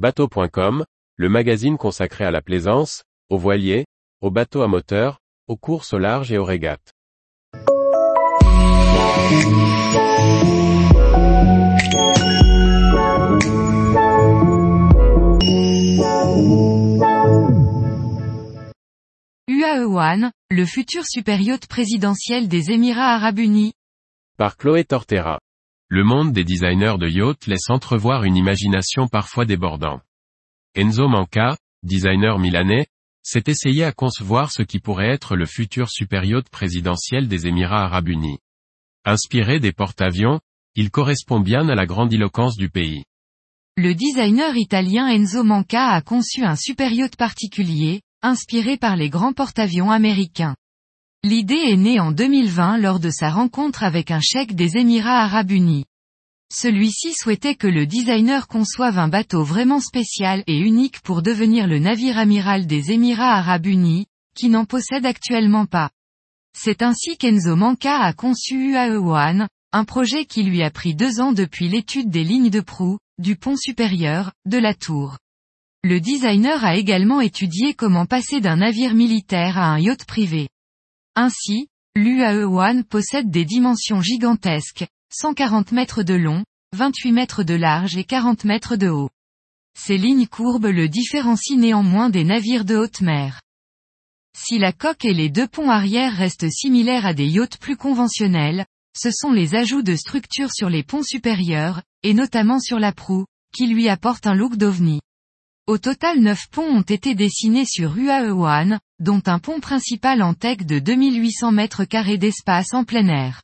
Bateau.com, le magazine consacré à la plaisance, aux voiliers, aux bateaux à moteur, aux courses au large et aux régates. UAE One, le futur super yacht présidentiel des Émirats Arabes Unis. Par Chloé Tortera. Le monde des designers de yachts laisse entrevoir une imagination parfois débordante. Enzo Manca, designer milanais, s'est essayé à concevoir ce qui pourrait être le futur super yacht présidentiel des Émirats Arabes Unis. Inspiré des porte-avions, il correspond bien à la grandiloquence du pays. Le designer italien Enzo Manca a conçu un super yacht particulier, inspiré par les grands porte-avions américains. L'idée est née en 2020 lors de sa rencontre avec un cheikh des Émirats arabes unis. Celui-ci souhaitait que le designer conçoive un bateau vraiment spécial et unique pour devenir le navire amiral des Émirats arabes unis, qui n'en possède actuellement pas. C'est ainsi qu'Enzo Manca a conçu UAE One, un projet qui lui a pris deux ans depuis l'étude des lignes de proue, du pont supérieur, de la tour. Le designer a également étudié comment passer d'un navire militaire à un yacht privé. Ainsi, l'UAE One possède des dimensions gigantesques, 140 mètres de long, 28 mètres de large et 40 mètres de haut. Ces lignes courbes le différencient néanmoins des navires de haute mer. Si la coque et les deux ponts arrière restent similaires à des yachts plus conventionnels, ce sont les ajouts de structures sur les ponts supérieurs, et notamment sur la proue, qui lui apportent un look d'ovni. Au total 9 ponts ont été dessinés sur UAE One, dont un pont principal en tech de 2800 mètres carrés d'espace en plein air.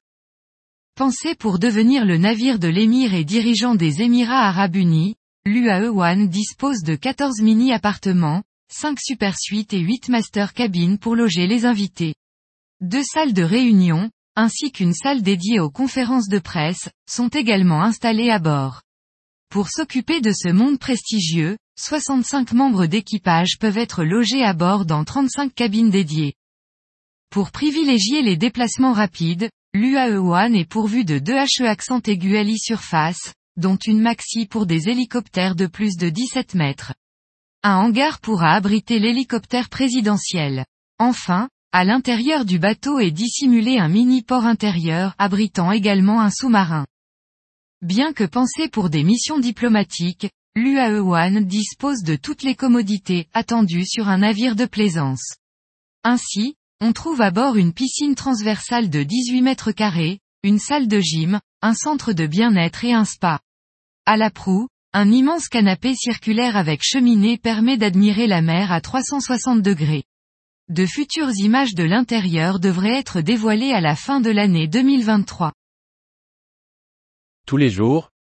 Pensé pour devenir le navire de l'émir et dirigeant des Émirats Arabes Unis, l'UAE One dispose de 14 mini-appartements, 5 super suites et 8 master cabines pour loger les invités. Deux salles de réunion, ainsi qu'une salle dédiée aux conférences de presse, sont également installées à bord. Pour s'occuper de ce monde prestigieux, 65 membres d'équipage peuvent être logés à bord dans 35 cabines dédiées. Pour privilégier les déplacements rapides, l'UAE One est pourvu de deux HE accent aigu surface, dont une maxi pour des hélicoptères de plus de 17 mètres. Un hangar pourra abriter l'hélicoptère présidentiel. Enfin, à l'intérieur du bateau est dissimulé un mini-port intérieur abritant également un sous-marin. Bien que pensé pour des missions diplomatiques, l'UAE One dispose de toutes les commodités attendues sur un navire de plaisance. Ainsi, on trouve à bord une piscine transversale de 18 mètres carrés, une salle de gym, un centre de bien-être et un spa. À la proue, un immense canapé circulaire avec cheminée permet d'admirer la mer à 360 degrés. De futures images de l'intérieur devraient être dévoilées à la fin de l'année 2023. Tous les jours,